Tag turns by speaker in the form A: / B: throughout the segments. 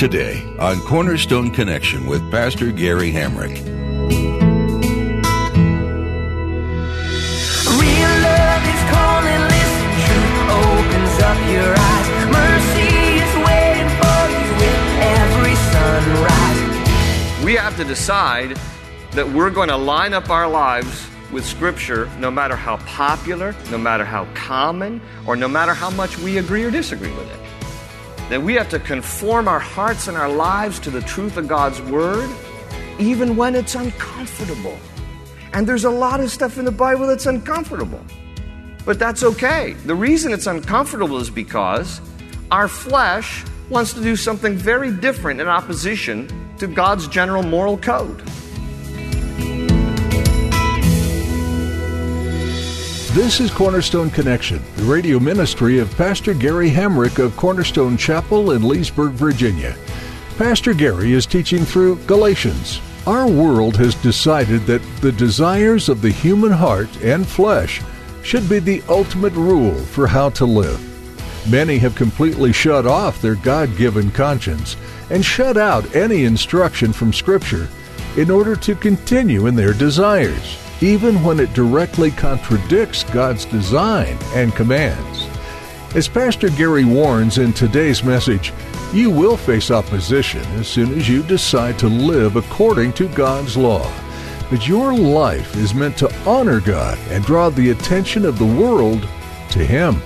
A: Today on Cornerstone Connection with Pastor Gary Hamrick.
B: Real love is calling, listen, truth opens up your eyes. Mercy is waiting for you with every sunrise.
C: We have to decide that we're going to line up our lives with Scripture no matter how popular, no matter how common, or no matter how much we agree or disagree with it. That we have to conform our hearts and our lives to the truth of God's Word, even when it's uncomfortable. And there's a lot of stuff in the Bible that's uncomfortable. But that's okay. The reason it's uncomfortable is because our flesh wants to do something very different in opposition to God's general moral code.
D: This is Cornerstone Connection, the radio ministry of Pastor Gary Hamrick of Cornerstone Chapel in Leesburg, Virginia. Pastor Gary is teaching through Galatians. Our world has decided that the desires of the human heart and flesh should be the ultimate rule for how to live. Many have completely shut off their God given conscience and shut out any instruction from Scripture in order to continue in their desires even when it directly contradicts God's design and commands. As Pastor Gary warns in today's message, you will face opposition as soon as you decide to live according to God's law. But your life is meant to honor God and draw the attention of the world to Him.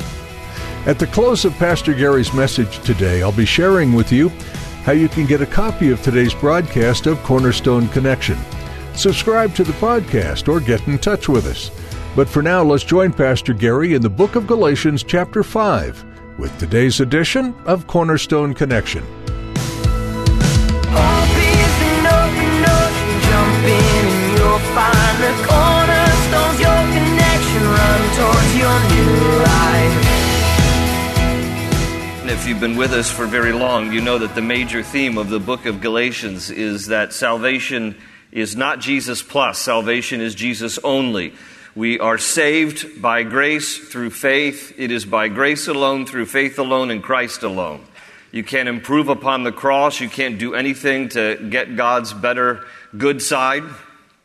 D: At the close of Pastor Gary's message today, I'll be sharing with you how you can get a copy of today's broadcast of Cornerstone Connection subscribe to the podcast, or get in touch with us. But for now, let's join Pastor Gary in the book of Galatians, chapter 5, with today's edition of Cornerstone Connection.
B: Hope is an open ocean, jump in and you'll find the cornerstones, your connection, run towards your new life.
C: And if you've been with us for very long, you know that the major theme of the book of Galatians is that salvation is not Jesus plus, salvation is Jesus only. We are saved by grace through faith. It is by grace alone, through faith alone, in Christ alone. You can't improve upon the cross. You can't do anything to get God's better good side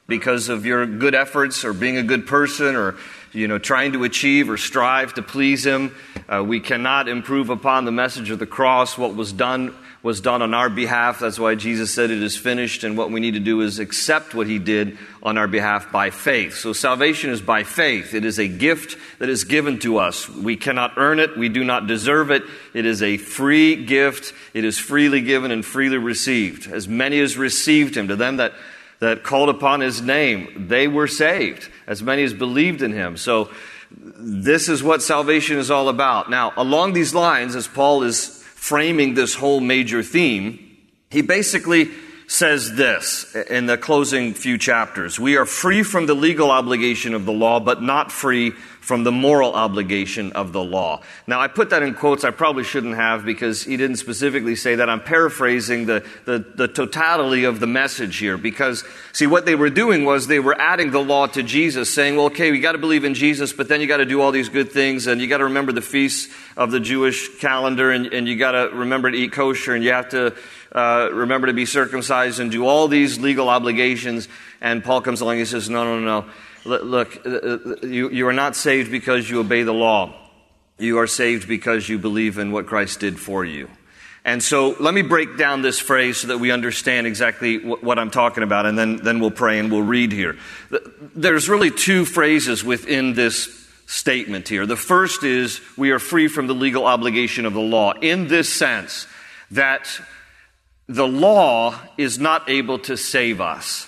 C: because of your good efforts or being a good person or you know trying to achieve or strive to please him uh, we cannot improve upon the message of the cross what was done was done on our behalf. That's why Jesus said it is finished, and what we need to do is accept what he did on our behalf by faith. So salvation is by faith. It is a gift that is given to us. We cannot earn it, we do not deserve it. It is a free gift. It is freely given and freely received. As many as received him, to them that that called upon his name, they were saved, as many as believed in him. So, this is what salvation is all about. Now, along these lines, as Paul is framing this whole major theme, he basically says this in the closing few chapters. We are free from the legal obligation of the law, but not free from the moral obligation of the law. Now, I put that in quotes. I probably shouldn't have because he didn't specifically say that. I'm paraphrasing the, the, the, totality of the message here because, see, what they were doing was they were adding the law to Jesus, saying, well, okay, we got to believe in Jesus, but then you got to do all these good things and you got to remember the feasts of the Jewish calendar and, and you got to remember to eat kosher and you have to uh, remember to be circumcised and do all these legal obligations. And Paul comes along and he says, no, no, no. Look, uh, uh, you, you are not saved because you obey the law. You are saved because you believe in what Christ did for you. And so let me break down this phrase so that we understand exactly what I'm talking about, and then, then we'll pray and we'll read here. There's really two phrases within this statement here. The first is we are free from the legal obligation of the law, in this sense that the law is not able to save us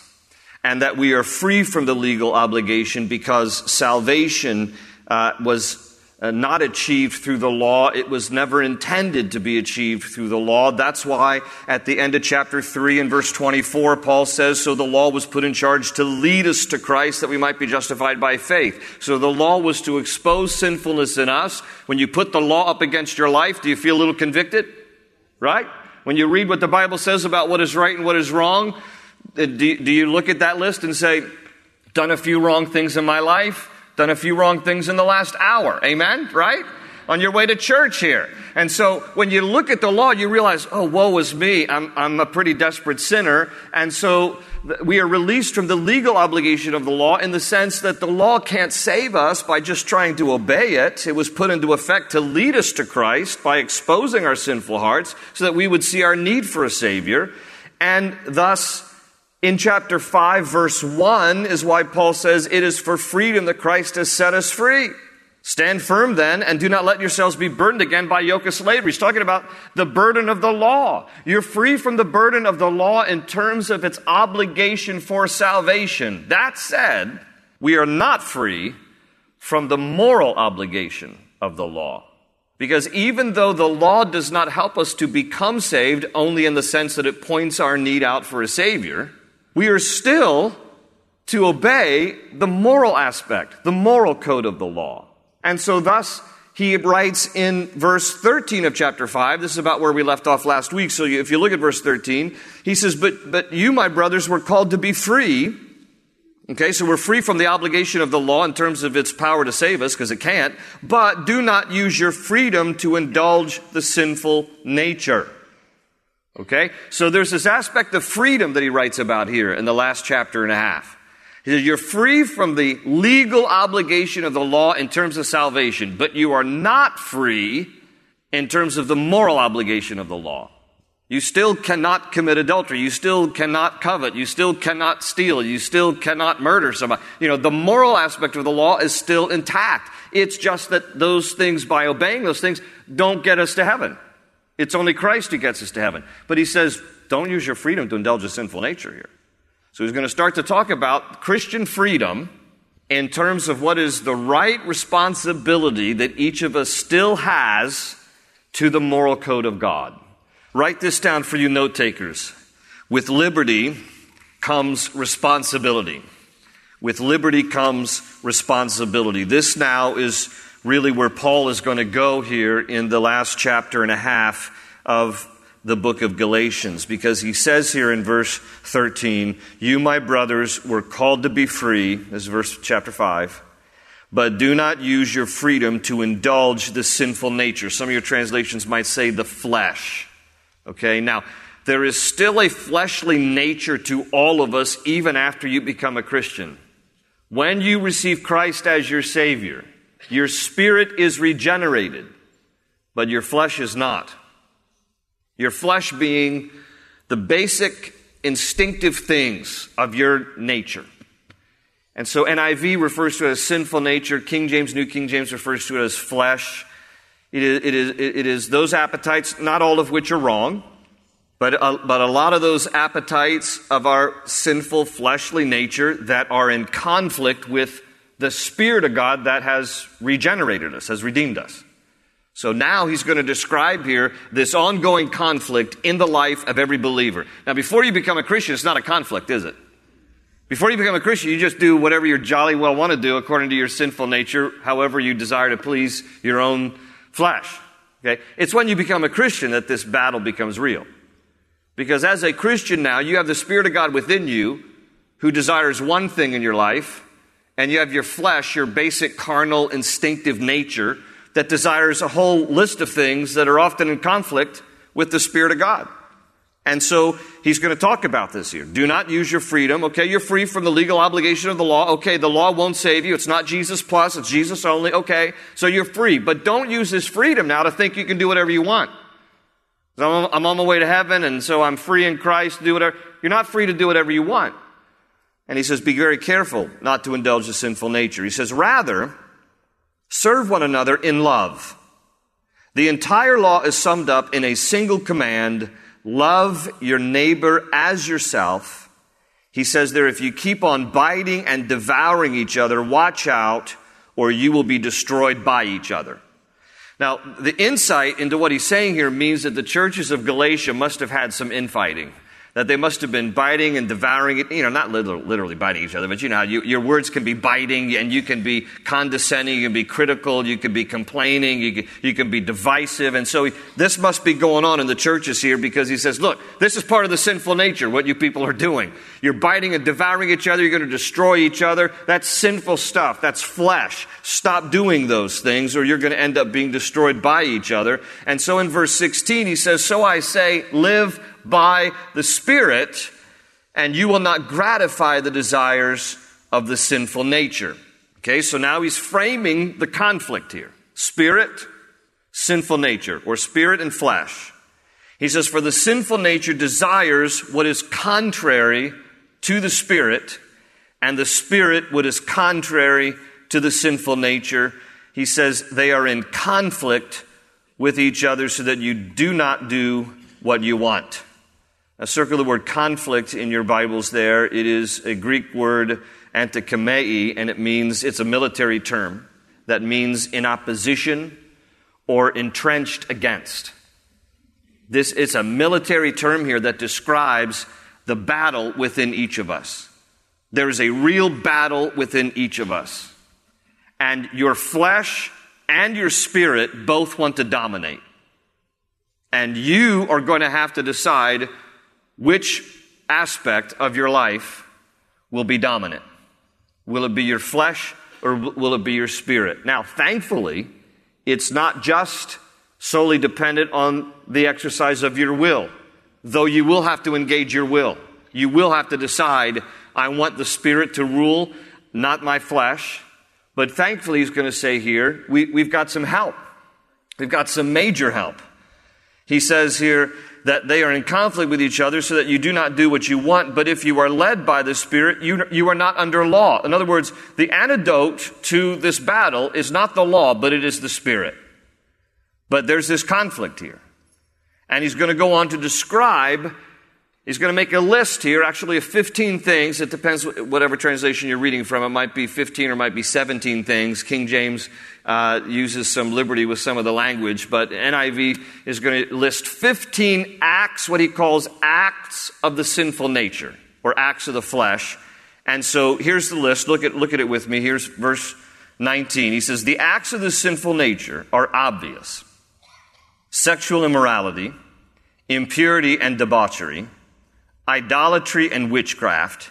C: and that we are free from the legal obligation because salvation uh, was uh, not achieved through the law. It was never intended to be achieved through the law. That's why at the end of chapter 3 and verse 24, Paul says, So the law was put in charge to lead us to Christ that we might be justified by faith. So the law was to expose sinfulness in us. When you put the law up against your life, do you feel a little convicted? Right? When you read what the Bible says about what is right and what is wrong, uh, do, do you look at that list and say, Done a few wrong things in my life? done a few wrong things in the last hour. Amen? Right? On your way to church here. And so when you look at the law, you realize, oh, woe is me. I'm, I'm a pretty desperate sinner. And so we are released from the legal obligation of the law in the sense that the law can't save us by just trying to obey it. It was put into effect to lead us to Christ by exposing our sinful hearts so that we would see our need for a Savior. And thus, in chapter 5, verse 1 is why Paul says, It is for freedom that Christ has set us free. Stand firm then, and do not let yourselves be burdened again by yoke of slavery. He's talking about the burden of the law. You're free from the burden of the law in terms of its obligation for salvation. That said, we are not free from the moral obligation of the law. Because even though the law does not help us to become saved, only in the sense that it points our need out for a Savior, we are still to obey the moral aspect, the moral code of the law. And so thus, he writes in verse 13 of chapter 5, this is about where we left off last week. So if you look at verse 13, he says, But, but you, my brothers, were called to be free. Okay, so we're free from the obligation of the law in terms of its power to save us, because it can't. But do not use your freedom to indulge the sinful nature. Okay? So there's this aspect of freedom that he writes about here in the last chapter and a half. He says, You're free from the legal obligation of the law in terms of salvation, but you are not free in terms of the moral obligation of the law. You still cannot commit adultery. You still cannot covet. You still cannot steal. You still cannot murder somebody. You know, the moral aspect of the law is still intact. It's just that those things, by obeying those things, don't get us to heaven. It's only Christ who gets us to heaven. But he says, don't use your freedom to indulge a sinful nature here. So he's going to start to talk about Christian freedom in terms of what is the right responsibility that each of us still has to the moral code of God. Write this down for you note takers. With liberty comes responsibility. With liberty comes responsibility. This now is really where Paul is going to go here in the last chapter and a half of the book of Galatians, because he says here in verse 13, You, my brothers, were called to be free, this is verse chapter 5, but do not use your freedom to indulge the sinful nature. Some of your translations might say the flesh. Okay, now, there is still a fleshly nature to all of us, even after you become a Christian. When you receive Christ as your Savior, your spirit is regenerated, but your flesh is not. Your flesh being the basic instinctive things of your nature. And so NIV refers to it as sinful nature. King James, New King James refers to it as flesh. It is, it is, it is those appetites, not all of which are wrong, but a, but a lot of those appetites of our sinful fleshly nature that are in conflict with the Spirit of God that has regenerated us, has redeemed us. So now he's going to describe here this ongoing conflict in the life of every believer. Now, before you become a Christian, it's not a conflict, is it? Before you become a Christian, you just do whatever you jolly well want to do according to your sinful nature, however you desire to please your own flesh. Okay? It's when you become a Christian that this battle becomes real. Because as a Christian now, you have the Spirit of God within you who desires one thing in your life, and you have your flesh, your basic carnal instinctive nature that desires a whole list of things that are often in conflict with the Spirit of God. And so he's going to talk about this here. Do not use your freedom. Okay, you're free from the legal obligation of the law. Okay, the law won't save you. It's not Jesus plus, it's Jesus only. Okay, so you're free. But don't use this freedom now to think you can do whatever you want. I'm on my way to heaven, and so I'm free in Christ to do whatever. You're not free to do whatever you want. And he says, Be very careful not to indulge the sinful nature. He says, Rather, serve one another in love. The entire law is summed up in a single command love your neighbor as yourself. He says there, if you keep on biting and devouring each other, watch out, or you will be destroyed by each other. Now, the insight into what he's saying here means that the churches of Galatia must have had some infighting that they must have been biting and devouring it. You know, not literally, biting each other, but you know, you, your words can be biting and you can be condescending, you can be critical, you can be complaining, you can, you can be divisive. And so he, this must be going on in the churches here because he says, look, this is part of the sinful nature, what you people are doing. You're biting and devouring each other, you're going to destroy each other. That's sinful stuff, that's flesh. Stop doing those things or you're going to end up being destroyed by each other. And so in verse 16, he says, So I say, live by the Spirit, and you will not gratify the desires of the sinful nature. Okay, so now he's framing the conflict here spirit, sinful nature, or spirit and flesh. He says, For the sinful nature desires what is contrary to the spirit, and the spirit what is contrary to the sinful nature. He says they are in conflict with each other so that you do not do what you want. A circle the word conflict in your Bibles there. It is a Greek word, antikeimai, and it means, it's a military term that means in opposition or entrenched against. This is a military term here that describes the battle within each of us. There is a real battle within each of us. And your flesh and your spirit both want to dominate. And you are going to have to decide which aspect of your life will be dominant? Will it be your flesh or will it be your spirit? Now, thankfully, it's not just solely dependent on the exercise of your will, though you will have to engage your will. You will have to decide, I want the spirit to rule, not my flesh. But thankfully, he's going to say here, we, we've got some help. We've got some major help. He says here, that they are in conflict with each other so that you do not do what you want. But if you are led by the Spirit, you, you are not under law. In other words, the antidote to this battle is not the law, but it is the Spirit. But there's this conflict here. And he's going to go on to describe He's going to make a list here, actually, of 15 things. It depends whatever translation you're reading from. It might be 15 or might be 17 things. King James uh, uses some liberty with some of the language, but NIV is going to list 15 acts, what he calls acts of the sinful nature, or acts of the flesh. And so here's the list. Look at, look at it with me. Here's verse 19. He says, The acts of the sinful nature are obvious sexual immorality, impurity and debauchery idolatry and witchcraft,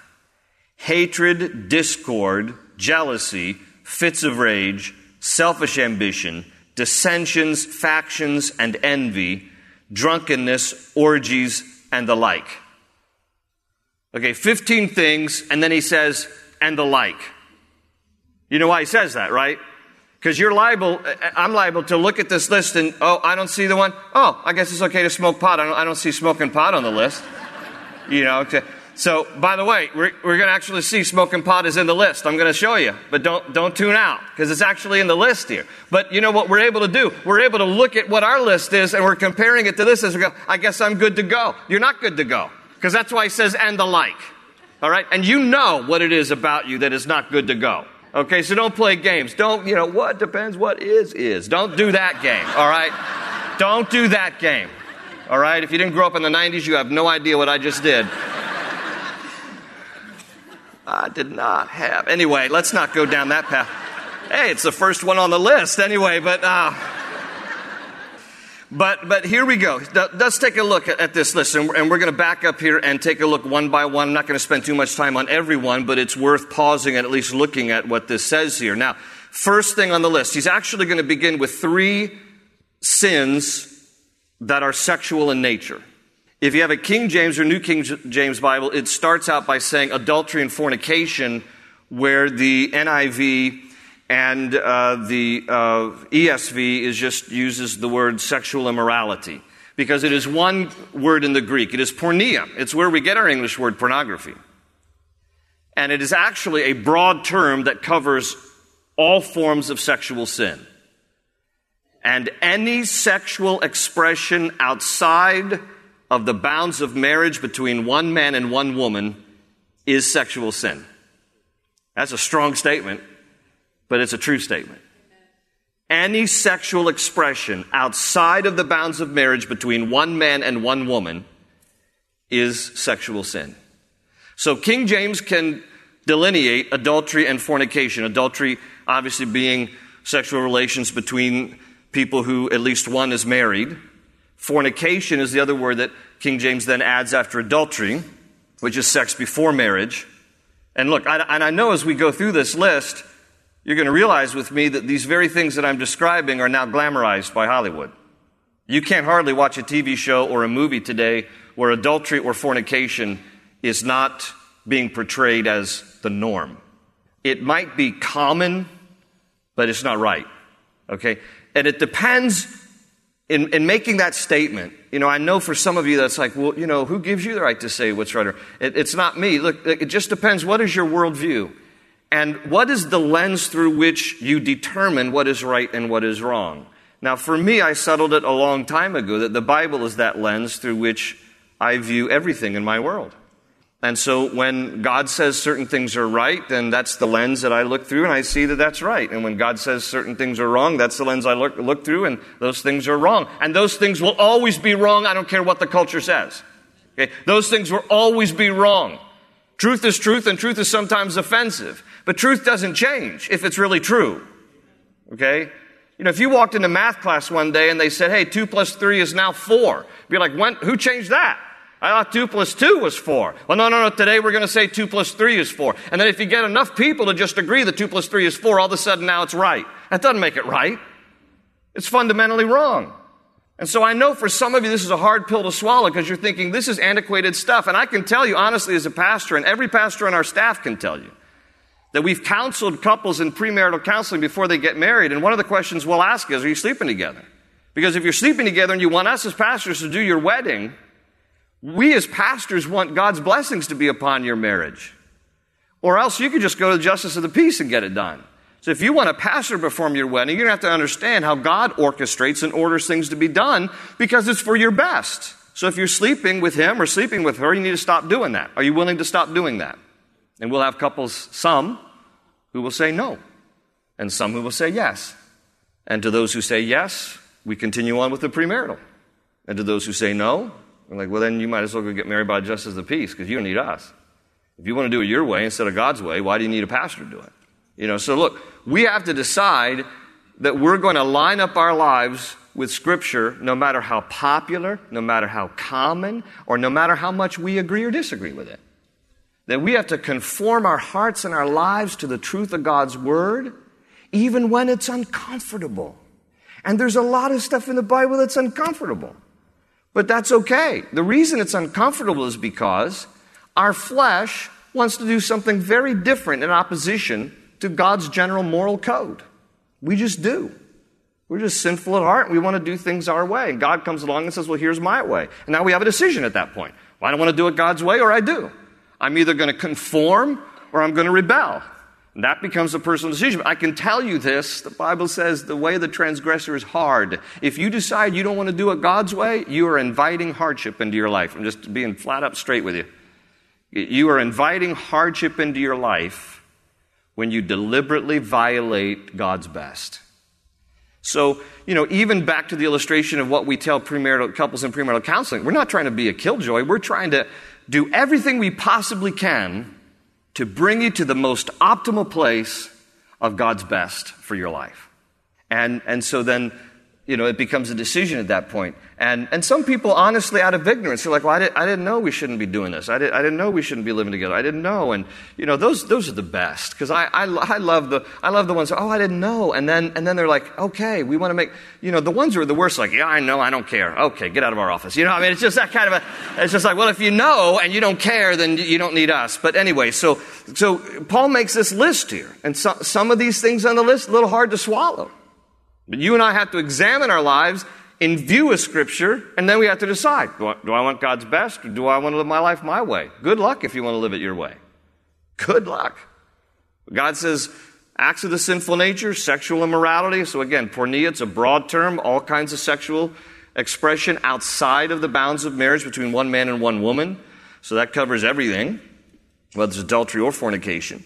C: hatred, discord, jealousy, fits of rage, selfish ambition, dissensions, factions, and envy, drunkenness, orgies, and the like. Okay, 15 things, and then he says, and the like. You know why he says that, right? Because you're liable, I'm liable to look at this list and, oh, I don't see the one. Oh, I guess it's okay to smoke pot. I don't, I don't see smoking pot on the list you know. To, so, by the way, we're, we're going to actually see smoking pot is in the list. I'm going to show you, but don't don't tune out because it's actually in the list here. But you know what we're able to do? We're able to look at what our list is, and we're comparing it to this. As we go, I guess I'm good to go. You're not good to go because that's why he says and the like. All right, and you know what it is about you that is not good to go. Okay, so don't play games. Don't you know what depends? What is is. Don't do that game. All right, don't do that game. All right? If you didn't grow up in the 90s, you have no idea what I just did. I did not have. Anyway, let's not go down that path. Hey, it's the first one on the list anyway, but uh, but but here we go. Let's take a look at this list, and we're going to back up here and take a look one by one. I'm not going to spend too much time on every one, but it's worth pausing and at least looking at what this says here. Now, first thing on the list, he's actually going to begin with three sins that are sexual in nature. If you have a King James or New King James Bible, it starts out by saying adultery and fornication, where the NIV and uh, the uh, ESV is just uses the word sexual immorality because it is one word in the Greek. It is porneia. It's where we get our English word pornography. And it is actually a broad term that covers all forms of sexual sin. And any sexual expression outside of the bounds of marriage between one man and one woman is sexual sin. That's a strong statement. but it's a true statement. Any sexual expression outside of the bounds of marriage between one man and one woman is sexual sin. So King James can delineate adultery and fornication. Adultery, obviously, being sexual relations between people who at least one is married. Fornication is the other word that King James then adds after adultery, which is sex before marriage. And look, I, and I know as we go through this list, you're going to realize with me that these very things that I'm describing are now glamorized by Hollywood. You can't hardly watch a TV show or a movie today where adultery or fornication is not being portrayed as the norm. It might be common, but it's not right. Okay? And it depends in, in making that statement. You know, I know for some of you that's like, well, you know, who gives you the right to say what's right? Or, it, it's not me. Look, it just depends. What is your worldview? And what is the lens through which you determine what is right and what is wrong? Now, for me, I settled it a long time ago that the Bible is that lens through which I view everything in my world. And so when God says certain things are right, then that's the lens that I look through and I see that that's right. And when God says certain things are wrong, that's the lens I look, look through and those things are wrong. And those things will always be wrong. I don't care what the culture says. Okay? Those things will always be wrong. Truth is truth and truth is sometimes offensive. But truth doesn't change if it's really true. Okay? You know, if you walked into math class one day and they said, hey, two plus three is now four, be like, when, who changed that? I thought two plus two was four. Well, no, no, no. Today we're going to say two plus three is four. And then if you get enough people to just agree that two plus three is four, all of a sudden now it's right. That doesn't make it right. It's fundamentally wrong. And so I know for some of you this is a hard pill to swallow because you're thinking this is antiquated stuff. And I can tell you honestly as a pastor, and every pastor on our staff can tell you, that we've counseled couples in premarital counseling before they get married. And one of the questions we'll ask is, are you sleeping together? Because if you're sleeping together and you want us as pastors to do your wedding, we as pastors want God's blessings to be upon your marriage. Or else you could just go to the justice of the peace and get it done. So if you want a pastor to perform your wedding, you're going to have to understand how God orchestrates and orders things to be done because it's for your best. So if you're sleeping with him or sleeping with her, you need to stop doing that. Are you willing to stop doing that? And we'll have couples, some who will say no, and some who will say yes. And to those who say yes, we continue on with the premarital. And to those who say no, we're like, well, then you might as well go get married by justice of the peace because you don't need us. If you want to do it your way instead of God's way, why do you need a pastor to do it? You know, so look, we have to decide that we're going to line up our lives with Scripture no matter how popular, no matter how common, or no matter how much we agree or disagree with it. That we have to conform our hearts and our lives to the truth of God's Word, even when it's uncomfortable. And there's a lot of stuff in the Bible that's uncomfortable. But that's okay. The reason it's uncomfortable is because our flesh wants to do something very different in opposition to God's general moral code. We just do. We're just sinful at heart we want to do things our way. And God comes along and says, Well, here's my way. And now we have a decision at that point. Well, I don't want to do it God's way or I do. I'm either going to conform or I'm going to rebel. And that becomes a personal decision. I can tell you this the Bible says the way of the transgressor is hard. If you decide you don't want to do it God's way, you are inviting hardship into your life. I'm just being flat up straight with you. You are inviting hardship into your life when you deliberately violate God's best. So, you know, even back to the illustration of what we tell premarital couples in premarital counseling, we're not trying to be a killjoy. We're trying to do everything we possibly can to bring you to the most optimal place of God's best for your life. And, and so then you know, it becomes a decision at that point. And, and some people, honestly, out of ignorance, are like, well, I, did, I didn't know we shouldn't be doing this. I, did, I didn't know we shouldn't be living together. I didn't know. And, you know, those, those are the best. Because I, I, I, love the, I love the ones, oh, I didn't know. And then, and then they're like, okay, we want to make, you know, the ones who are the worst, like, yeah, I know, I don't care. Okay, get out of our office. You know, I mean, it's just that kind of a, it's just like, well, if you know and you don't care, then you don't need us. But anyway, so, so Paul makes this list here. And so, some of these things on the list, a little hard to swallow. But you and I have to examine our lives in view of Scripture, and then we have to decide do I, want God's best or do I want to live my life my way? Good luck if you want to live it your way. Good luck. God says acts of the sinful nature, sexual immorality. So again, porneia, it's a broad term, all kinds of sexual expression outside of the bounds of marriage between one man and one woman. So that covers everything, whether it's adultery or fornication.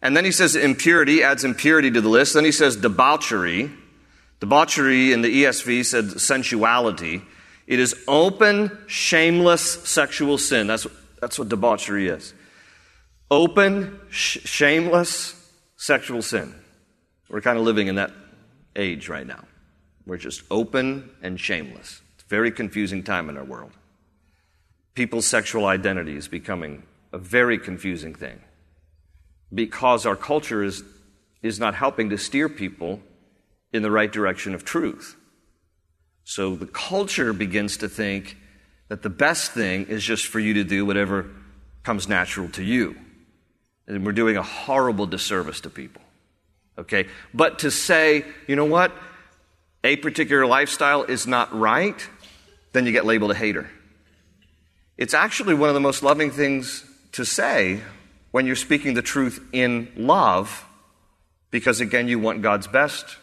C: And then he says impurity, adds impurity to the list. Then he says debauchery. Debauchery in the ESV said sensuality. It is open, shameless sexual sin. That's, that's what debauchery is. Open, sh- shameless sexual sin. We're kind of living in that age right now. We're just open and shameless. It's a very confusing time in our world. People's sexual identity is becoming a very confusing thing because our culture is, is not helping to steer people in the right direction of truth. So the culture begins to think that the best thing is just for you to do whatever comes natural to you. And we're doing a horrible disservice to people. Okay? But to say, you know what, a particular lifestyle is not right, then you get labeled a hater. It's actually one of the most loving things to say when you're speaking the truth in love, because again, you want God's best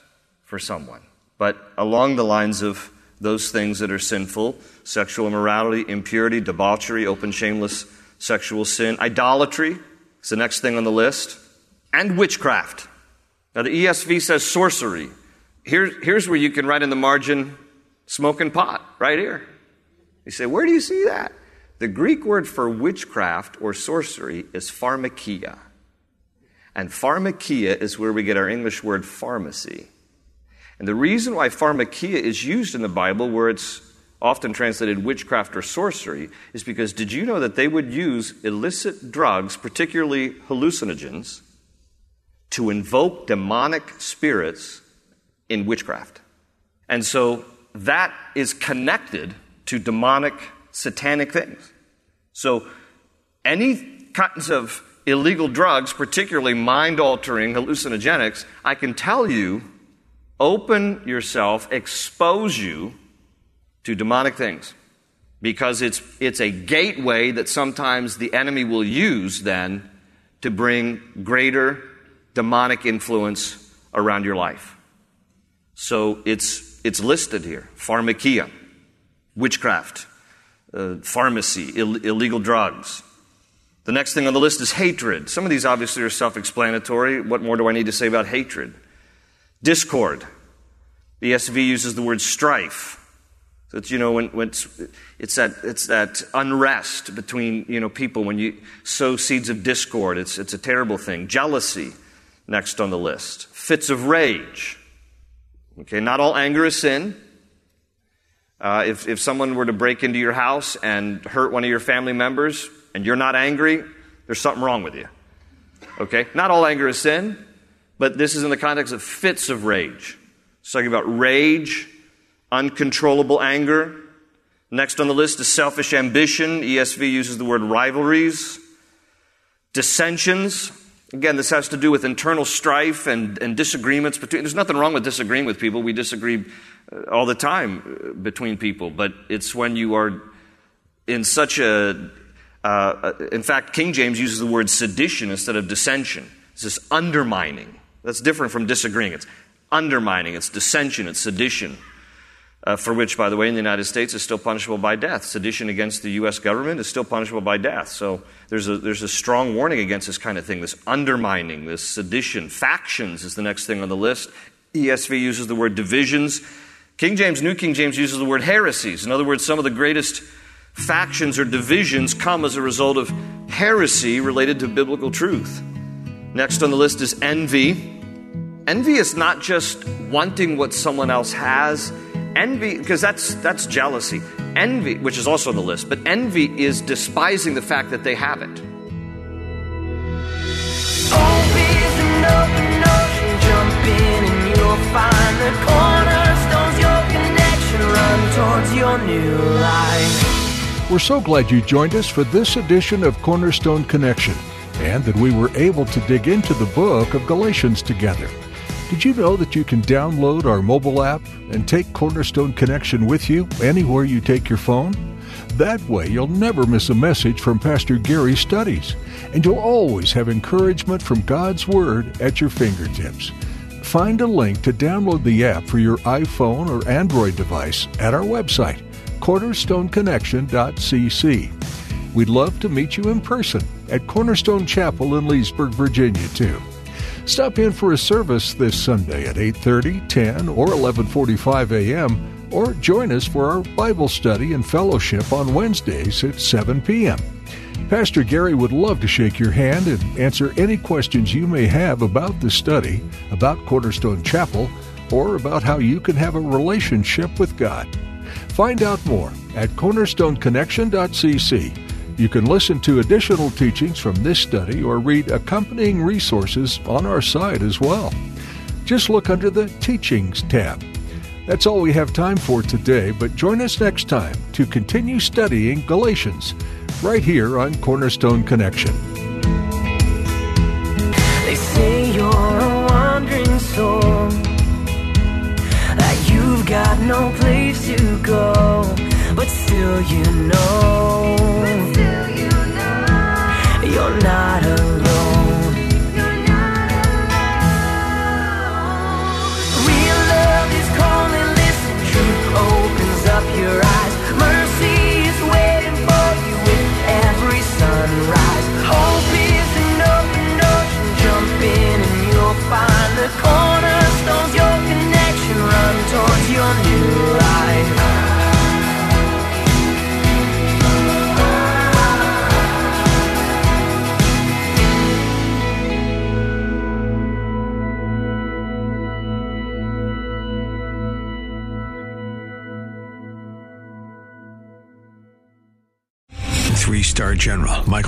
C: for someone. But along the lines of those things that are sinful sexual immorality, impurity, debauchery, open, shameless sexual sin, idolatry is the next thing on the list, and witchcraft. Now, the ESV says sorcery. Here, here's where you can write in the margin smoking pot, right here. You say, where do you see that? The Greek word for witchcraft or sorcery is pharmakia. And pharmakia is where we get our English word pharmacy. And the reason why pharmakia is used in the Bible, where it's often translated witchcraft or sorcery, is because did you know that they would use illicit drugs, particularly hallucinogens, to invoke demonic spirits in witchcraft? And so that is connected to demonic satanic things. So, any kinds of illegal drugs, particularly mind altering hallucinogenics, I can tell you, open yourself, expose you to demonic things. Because it's, it's a gateway that sometimes the enemy will use then to bring greater demonic influence around your life. So it's, it's listed here pharmakia, witchcraft, uh, pharmacy, Ill- illegal drugs. The next thing on the list is hatred. Some of these obviously are self explanatory. What more do I need to say about hatred? Discord. The ESV uses the word strife. So it's, you know, when, when it's, it's, that, it's that unrest between, you know, people when you sow seeds of discord. It's, it's a terrible thing. Jealousy, next on the list. Fits of rage. Okay, not all anger is sin. Uh, if, if someone were to break into your house and hurt one of your family members and you're not angry, there's something wrong with you. Okay? Not all anger is sin, but this is in the context of fits of rage. It's talking about rage, uncontrollable anger. Next on the list is selfish ambition. ESV uses the word rivalries. Dissensions. Again, this has to do with internal strife and, and disagreements between. There's nothing wrong with disagreeing with people. We disagree uh, all the time uh, between people, but it's when you are in such a. Uh, in fact, King James uses the word sedition instead of dissension. It's this undermining. That's different from disagreeing. It's undermining, it's dissension, it's sedition. Uh, for which, by the way, in the United States is still punishable by death. Sedition against the U.S. government is still punishable by death. So there's a, there's a strong warning against this kind of thing, this undermining, this sedition. Factions is the next thing on the list. ESV uses the word divisions. King James, New King James uses the word heresies. In other words, some of the greatest factions or divisions come as a result of heresy related to biblical truth. Next on the list is envy. Envy is not just wanting what someone else has Envy, because that's, that's jealousy. Envy, which is also on the list, but envy is despising the fact that they have it.
D: We're so glad you joined us for this edition of Cornerstone Connection and that we were able to dig into the book of Galatians together. Did you know that you can download our mobile app and take Cornerstone Connection with you anywhere you take your phone? That way, you'll never miss a message from Pastor Gary's studies, and you'll always have encouragement from God's Word at your fingertips. Find a link to download the app for your iPhone or Android device at our website, cornerstoneconnection.cc. We'd love to meet you in person at Cornerstone Chapel in Leesburg, Virginia, too. Stop in for a service this Sunday at 8:30, 10, or 11:45 a.m. or join us for our Bible study and fellowship on Wednesdays at 7 p.m. Pastor Gary would love to shake your hand and answer any questions you may have about the study, about Cornerstone Chapel, or about how you can have a relationship with God. Find out more at cornerstoneconnection.cc you can listen to additional teachings from this study or read accompanying resources on our site as well. Just look under the Teachings tab. That's all we have time for today, but join us next time to continue studying Galatians right here on Cornerstone Connection.
B: They say you're a wandering soul, that you've got no place to go, but still you know you're not alone.